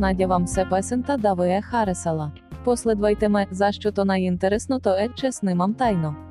Надя вам се песента да ви е харесала. Последвайте ме, за що то найінтересно, то е чесним тайно.